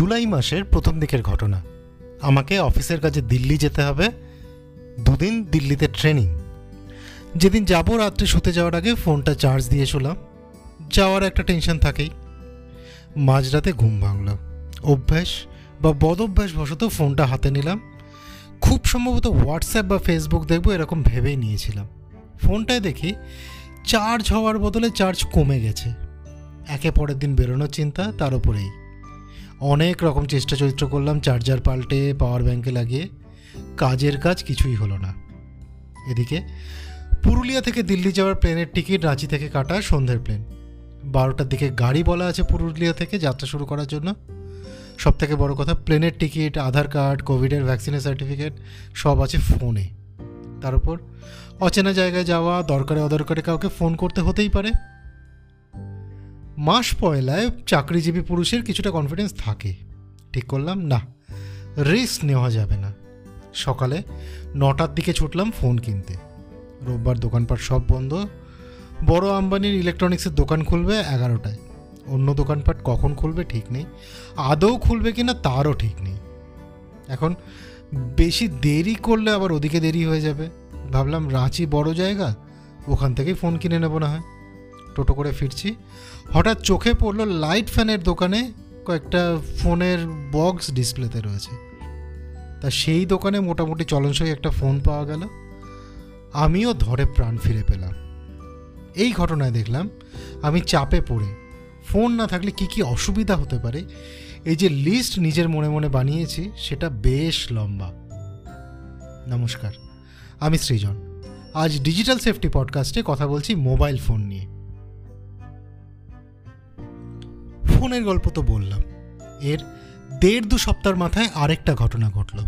জুলাই মাসের প্রথম দিকের ঘটনা। আমাকে অফিসের কাজে দিল্লি যেতে হবে। দুদিন দিল্লিতে ট্রেনিং। যেদিন যাব রাত্রে শুতে যাওয়ার আগে ফোনটা চার্জ দিয়ে শুলাম। যাওয়ার একটা টেনশন থাকেই। মাঝরাতে ঘুম ভাঙল। অভ্যাস বা বদভ্যাস বশত ফোনটা হাতে নিলাম। খুব সম্ভবত হোয়াটসঅ্যাপ বা ফেসবুক দেখব এরকম ভেবেই নিয়েছিলাম। ফোনটায় দেখি চার্জ হওয়ার বদলে চার্জ কমে গেছে। একে পরের দিন বেরোনোর চিন্তা তার উপরেই। অনেক রকম চেষ্টা চরিত্র করলাম, চার্জার পাল্টে পাওয়ার ব্যাঙ্কে লাগিয়ে। কাজের কাজ কিছুই হলো না। এদিকে, পুরুলিয়া থেকে দিল্লি যাওয়ার প্লেনের টিকিট রাঁচি থেকে কাটা সন্ধ্যের প্লেন বারোটার দিকে গাড়ি বলা আছে পুরুলিয়া থেকে যাত্রা শুরু করার জন্য। সব থেকে বড় কথা প্লেনের টিকিট আধার কার্ড কোভিডের ভ্যাকসিনের সার্টিফিকেট সব আছে ফোনে তার উপর অচেনা জায়গায় যাওয়া, দরকারে অদরকারে কাউকে ফোন করতে হতেই পারে। মাস পয়লায় চাকরিজীবী পুরুষের কিছুটা কনফিডেন্স থাকে। ঠিক করলাম, না রিস্ক নেওয়া যাবে না। সকালে নটার দিকে ছুটলাম ফোন কিনতে। রোববার দোকানপাট সব বন্ধ। বড় আম্বানির ইলেকট্রনিক্সের দোকান খুলবে এগারোটায়। অন্য দোকানপাট কখন খুলবে ঠিক নেই। আদৌ খুলবে কিনা তারও ঠিক নেই। এখন বেশি দেরি করলে আবার ওদিকে দেরি হয়ে যাবে। ভাবলাম রাঁচি বড় জায়গা, ওখান থেকেই ফোন কিনে নেব না হয়। টোটো করে ফিরছি। হঠাৎ চোখে পড়ল লাইট ফ্যানের দোকানে কয়েকটা ফোনের বক্স ডিসপ্লেতে রয়েছে। তা সেই দোকানে মোটামুটি চলনসই একটা ফোন পাওয়া গেল। আমিও ধরে প্রাণ ফিরে পেলাম। এই ঘটনায় দেখলাম আমি চাপে পড়ে। ফোন না থাকলে কি কি অসুবিধা হতে পারে? এই যে লিস্ট নিজের মনে মনে বানিয়েছি, সেটা বেশ লম্বা। নমস্কার, আমি সৃজন। আজ ডিজিটাল সেফটি পডকাস্টে কথা বলছি মোবাইল ফোন নিয়ে। ফোনের গল্প তো বললাম। এর দেড় দু সপ্তাহের মাথায় আরেকটা ঘটনা ঘটল।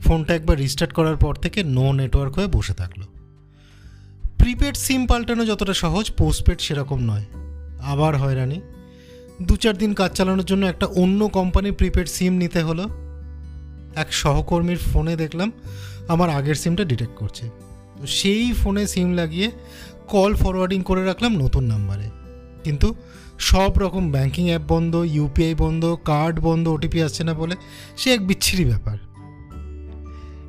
ফোনটা একবার রিস্টার্ট করার পর থেকে নো নেটওয়ার্ক হয়ে বসে থাকল। প্রিপেড সিম পাল্টানো যতটা সহজ, পোস্টপেড সেরকম নয়। আবার হয়রানি। দু চার দিন কাজ চালানোর জন্য একটা অন্য কোম্পানির প্রিপেড সিম নিতে হলো। এক সহকর্মীর ফোনে দেখলাম আমার আগের সিমটা ডিটেক্ট করছে। সেই ফোনে সিম লাগিয়ে কল ফরওয়ার্ডিং করে রাখলাম নতুন নাম্বারে। কিন্তু সব রকম ব্যাঙ্কিং অ্যাপ বন্ধ ইউপিআই বন্ধ কার্ড বন্ধ ওটিপি আসছে না বলে সে এক বিচ্ছিরি ব্যাপার।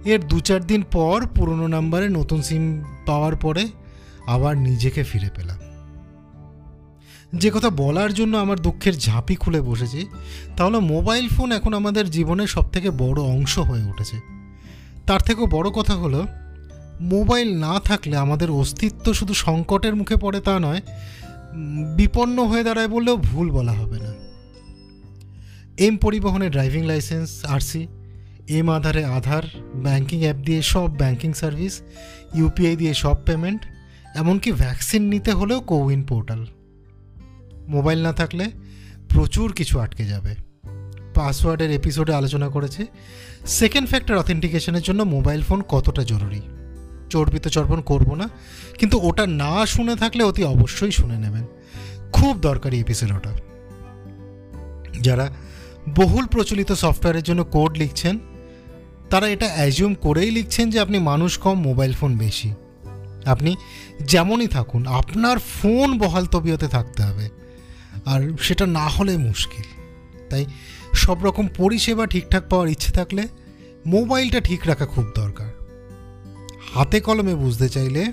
এর দু চার দিন পর পুরনো নাম্বারে নতুন সিম পাওয়ার পরে আবার নিজেকে ফিরে পেলাম। যে কথা বলার জন্য আমার দুঃখের ঝাঁপি খুলে বসেছি তাহলে মোবাইল ফোন এখন আমাদের জীবনের সবথেকে বড় অংশ হয়ে উঠেছে। তার থেকেও বড় কথা হলো মোবাইল না থাকলে আমাদের অস্তিত্ব শুধু সংকটের মুখে পড়ে তা নয় বিপন্ন হয়ে দাঁড়ায় বললেও ভুল বলা হবে না। এম পরিবহনে ড্রাইভিং লাইসেন্স, আরসি, এম আধারে আধার, ব্যাংকিং অ্যাপ দিয়ে সব ব্যাংকিং সার্ভিস, ইউপিআই দিয়ে সব পেমেন্ট, এমনকি ভ্যাকসিন নিতে হলেও কোউইন পোর্টাল। মোবাইল না থাকলে প্রচুর কিছু আটকে যাবে। পাসওয়ার্ডের এপিসোডে আলোচনা করেছে। সেকেন্ড ফ্যাক্টর অথেন্টিকেশনের জন্য মোবাইল ফোন কতটা জরুরি? চর্বিত চর্বণ করব না, কিন্তু ওটা না শুনে থাকলে অতি অবশ্যই শুনে নেবেন। খুব দরকারি এপিসোড ওটা। যারা বহুল প্রচলিত সফটওয়্যারের জন্য কোড লিখছেন, তারা এটা অ্যাজিউম করেই লিখছেন যে আপনি মানুষ কম, মোবাইল ফোন বেশি। আপনি যেমনই থাকুন, আপনার ফোন বহাল তবিয়তে থাকতে হবে। আর সেটা না হলে মুশকিল। তাই সব রকম পরিষেবা ঠিকঠাক পাওয়ার ইচ্ছে থাকলে মোবাইলটা ঠিক রাখা খুব দরকার। হাতে কলমে বুঝতে চাইলে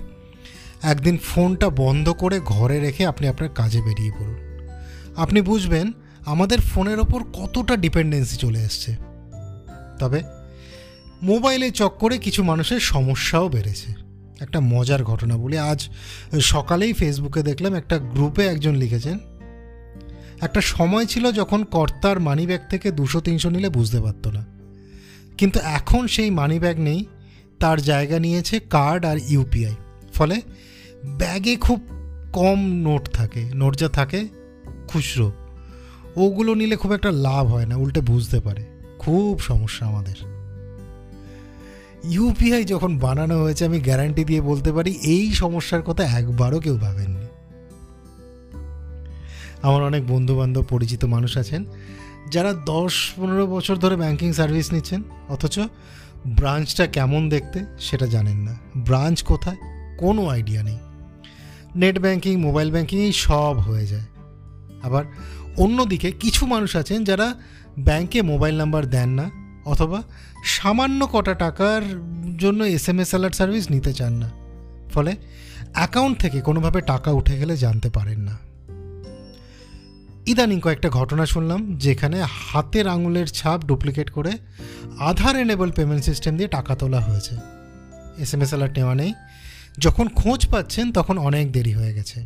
একদিন ফোনটা বন্ধ করে ঘরে রেখে আপনি আপনার কাজে বেরিয়ে পড়ুন। আপনি বুঝবেন আমাদের ফোনের ওপর কতটা ডিপেন্ডেন্সি চলে এসছে। তবে মোবাইলে চক্করে কিছু মানুষের সমস্যাও বেড়েছে। একটা মজার ঘটনা বলি, আজ সকালেই ফেসবুকে দেখলাম একটা গ্রুপে একজন লিখেছেন, একটা সময় ছিল যখন কর্তার মানি ব্যাগ থেকে দুশো তিনশো নিলে বুঝতে পারতো না। কিন্তু এখন সেই মানি ব্যাগ নেই তার জায়গা নিয়েছে কার্ড আর ইউপিআই। ফলে ব্যাগে খুব কম নোট থাকে নোট যা থাকে, খুচরো। ওগুলো নিলে খুব একটা লাভ হয় না, উল্টে বুঝতে পারে। খুব সমস্যা আমাদের। ইউপিআই যখন বানানো হয়েছে, আমি গ্যারান্টি দিয়ে বলতে পারি, এই সমস্যার কথা একবারও কেউ ভাবেননি। আমার অনেক বন্ধু বান্ধব পরিচিত মানুষ আছেন, যারা দশ পনেরো বছর ধরে ব্যাংকিং সার্ভিস নিচ্ছেন, অথচ ব্রাঞ্চটা কেমন দেখতে সেটা জানেন না। ব্রাঞ্চ কোথায়? কোনো আইডিয়া নেই। নেট ব্যাংকিং, মোবাইল ব্যাংকিংই সব হয়ে যায়। আবার অন্যদিকে কিছু মানুষ আছেন যারা ব্যাংকে মোবাইল নাম্বার দেন না অথবা সামান্য কটা টাকার জন্য S M S alert service নিতে চান না। ফলে অ্যাকাউন্ট থেকে কোনোভাবে টাকা উঠে গেলে জানতে পারেন না। ইদানিং কয়েকটা ঘটনা শুনলাম যেখানে হাতের আঙুলের ছাপ ডুপ্লিকেট করে আধার এনেবল পেমেন্ট সিস্টেম দিয়ে টাকা তোলা হয়েছে। এস এম এস অ্যালার্ট নেওয়া নেই। যখন খোঁজ পাচ্ছেন, তখন অনেক দেরি হয়ে গেছে।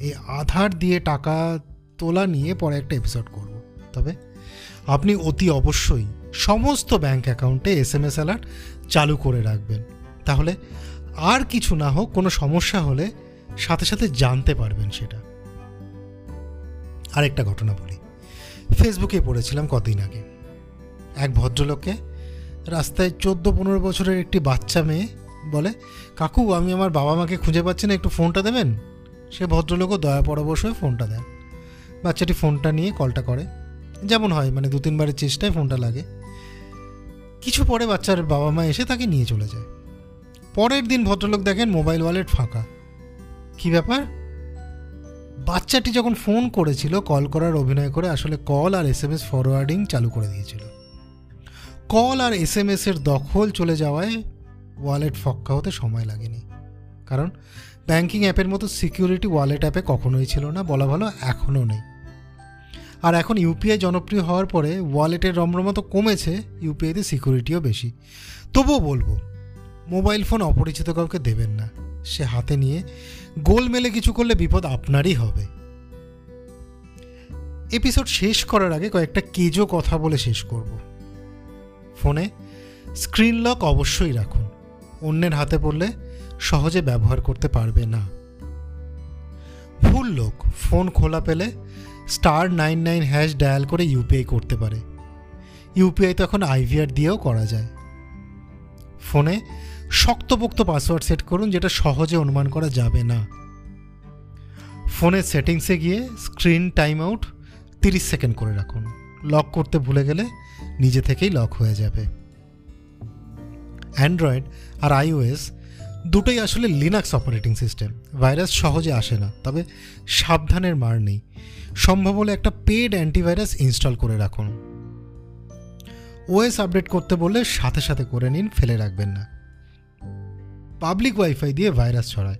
এই আধার দিয়ে টাকা তোলা নিয়ে পরে একটা এপিসোড করব। তবে আপনি অতি অবশ্যই সমস্ত ব্যাংক অ্যাকাউন্টে এস এম এস অ্যালার্ট চালু করে রাখবেন। তাহলে আর কিছু না হোক, কোনো সমস্যা হলে সাথে সাথে জানতে পারবেন সেটা। আরেকটা ঘটনা বলি। ফেসবুকে পড়েছিলাম কদিন আগে। এক ভদ্রলোককে রাস্তায় চোদ্দ পনেরো বছরের একটি বাচ্চা মেয়ে বলে, কাকু, আমি আমার বাবা মাকে খুঁজে পাচ্ছি না, একটু ফোনটা দেবেন? সে ভদ্রলোকও দয়া পরবশ হয়ে ফোনটা দেন। বাচ্চাটি ফোনটা নিয়ে কলটা করে। যেমন হয় মানে দু তিনবারের চেষ্টায় ফোনটা লাগে। কিছু পরে বাচ্চার বাবা মা এসে তাকে নিয়ে চলে যায়। পরের দিন ভদ্রলোক দেখেন মোবাইল ওয়ালেট ফাঁকা। কি ব্যাপার? বাচ্চাটি যখন ফোন করেছিল, কল করার অভিনয় করে আসলে কল আর এস এম এস ফরওয়ার্ডিং চালু করে দিয়েছিল। কল আর এস এম এসের দখল চলে যাওয়ায় ওয়ালেট ফক্কা হতে সময় লাগেনি। কারণ ব্যাংকিং অ্যাপের মতো সিকিউরিটি ওয়ালেট অ্যাপে কখনোই ছিল না, বলা ভালো এখনও নেই। আর এখন ইউপিআই জনপ্রিয় হওয়ার পরে ওয়ালেটের রমরমা তো কমেছে ইউপিআইতে সিকিউরিটিও বেশি। তবুও বলব মোবাইল ফোন অপরিচিত কাউকে দেবেন না। সে হাতে নিয়ে গোল মেলে কিছু করলে বিপদ আপনারই হবে। এপিসোড শেষ করার আগে কয়েকটা কেজো কথা বলে শেষ করব। ফোনে স্ক্রিন লক অবশ্যই রাখুন, অন্যের হাতে পড়লে সহজে ব্যবহার করতে পারবে না। ভুল লোক, ফোন খোলা পেলে star nine nine hash dial করে ইউপিআই করতে পারে। ইউপিআই তো এখন আইভিআর দিয়েও করা যায়। ফোনে শক্তপোক্ত পাসওয়ার্ড সেট করুন যেটা সহজে অনুমান করা যাবে না। ফোনের সেটিংসে গিয়ে স্ক্রিন টাইম আউট তিরিশ সেকেন্ড করে রাখুন। লক করতে ভুলে গেলে নিজে থেকেই লক হয়ে যাবে। অ্যান্ড্রয়েড আর আইওএস দুটোই আসলে লিনাক্স অপারেটিং সিস্টেম। ভাইরাস সহজে আসে না, তবে সাবধানের মার নেই। সম্ভব হলে একটা পেড অ্যান্টিভাইরাস ইনস্টল করে রাখুন। ওএস আপডেট করতে বললে সাথে সাথে করে নিন, ফেলে রাখবেন না। পাবলিক ওয়াইফাই দিয়ে ভাইরাস ছড়ায়।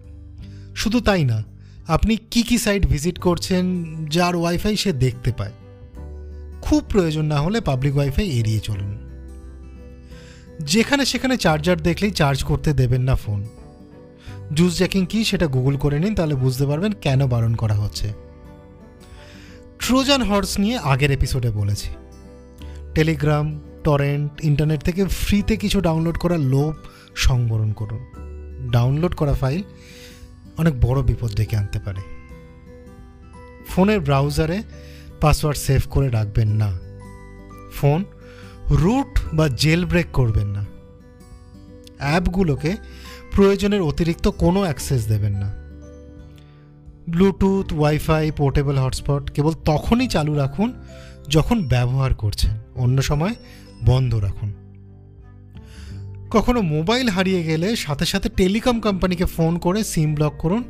শুধু তাই না, আপনি কি কি সাইট ভিজিট করছেন যার ওয়াইফাই সে দেখতে পায়। খুব প্রয়োজন না হলে পাবলিক ওয়াইফাই এড়িয়ে চলুন। যেখানে সেখানে চার্জার দেখলেই চার্জ করতে দেবেন না ফোন জুস জ্যাকিং কি সেটা গুগল করে নিন, তাহলে বুঝতে পারবেন কেন বারণ করা হচ্ছে। ট্রোজান হর্স নিয়ে আগের এপিসোডে বলেছি। টেলিগ্রাম টরেন্ট ইন্টারনেট থেকে ফ্রিতে কিছু ডাউনলোড করার লোভ সংবরণ করুন। ডাউনলোড করা ফাইল অনেক বড় বিপদ ডেকে আনতে পারে। ফোনের ব্রাউজারে পাসওয়ার্ড সেভ করে রাখবেন না। ফোন রুট বা জেল ব্রেক করবেন না। অ্যাপগুলোকে প্রয়োজনের অতিরিক্ত কোনো অ্যাক্সেস দেবেন না। ব্লুটুথ, ওয়াইফাই, পোর্টেবল হটস্পট কেবল তখনই চালু রাখুন যখন ব্যবহার করছেন। অন্য সময় বন্ধ রাখুন। কখনো মোবাইল হারিয়ে গেলে সাথে সাথে টেলিকম কোম্পানিকে ফোন করে সিম ব্লক করুন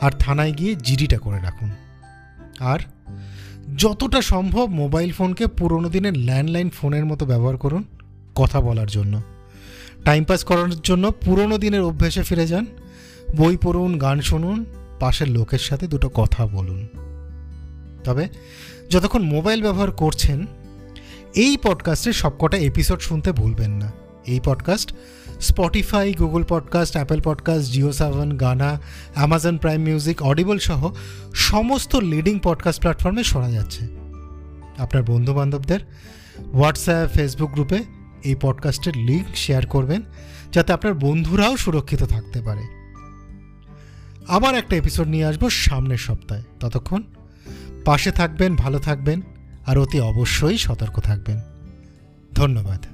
আর থানায় গিয়ে জিডিটা করে রাখুন। আর যতটা সম্ভব মোবাইল ফোনকে পুরোনো দিনের ল্যান্ডলাইন ফোনের মতো ব্যবহার করুন কথা বলার জন্য। টাইম পাস করার জন্য পুরোনো দিনের অভ্যেসে ফিরে যান, বই পড়ুন, গান শুনুন, পাশের লোকের সাথে দুটো কথা বলুন। তবে যতক্ষণ মোবাইল ব্যবহার করছেন, এই পডকাস্টের সবকটা এপিসোড শুনতে ভুলবেন না। এই podcast Spotify Google podcast Apple podcast Jio Saavn Gaana Amazon Prime Music Audible সহ সমস্ত লিডিং পডকাস্ট প্ল্যাটফর্মে শোনা যাচ্ছে। আপনার বন্ধুবান্ধবদের হোয়াটসঅ্যাপ ফেসবুক গ্রুপে এই পডকাস্টের লিঙ্ক শেয়ার করবেন, যাতে আপনার বন্ধুরাও সুরক্ষিত থাকতে পারে। আবার একটা এপিসোড নিয়ে আসব সামনের সপ্তাহে। ততক্ষণ পাশে থাকবেন, ভালো থাকবেন, আর অতি অবশ্যই সতর্ক থাকবেন। ধন্যবাদ।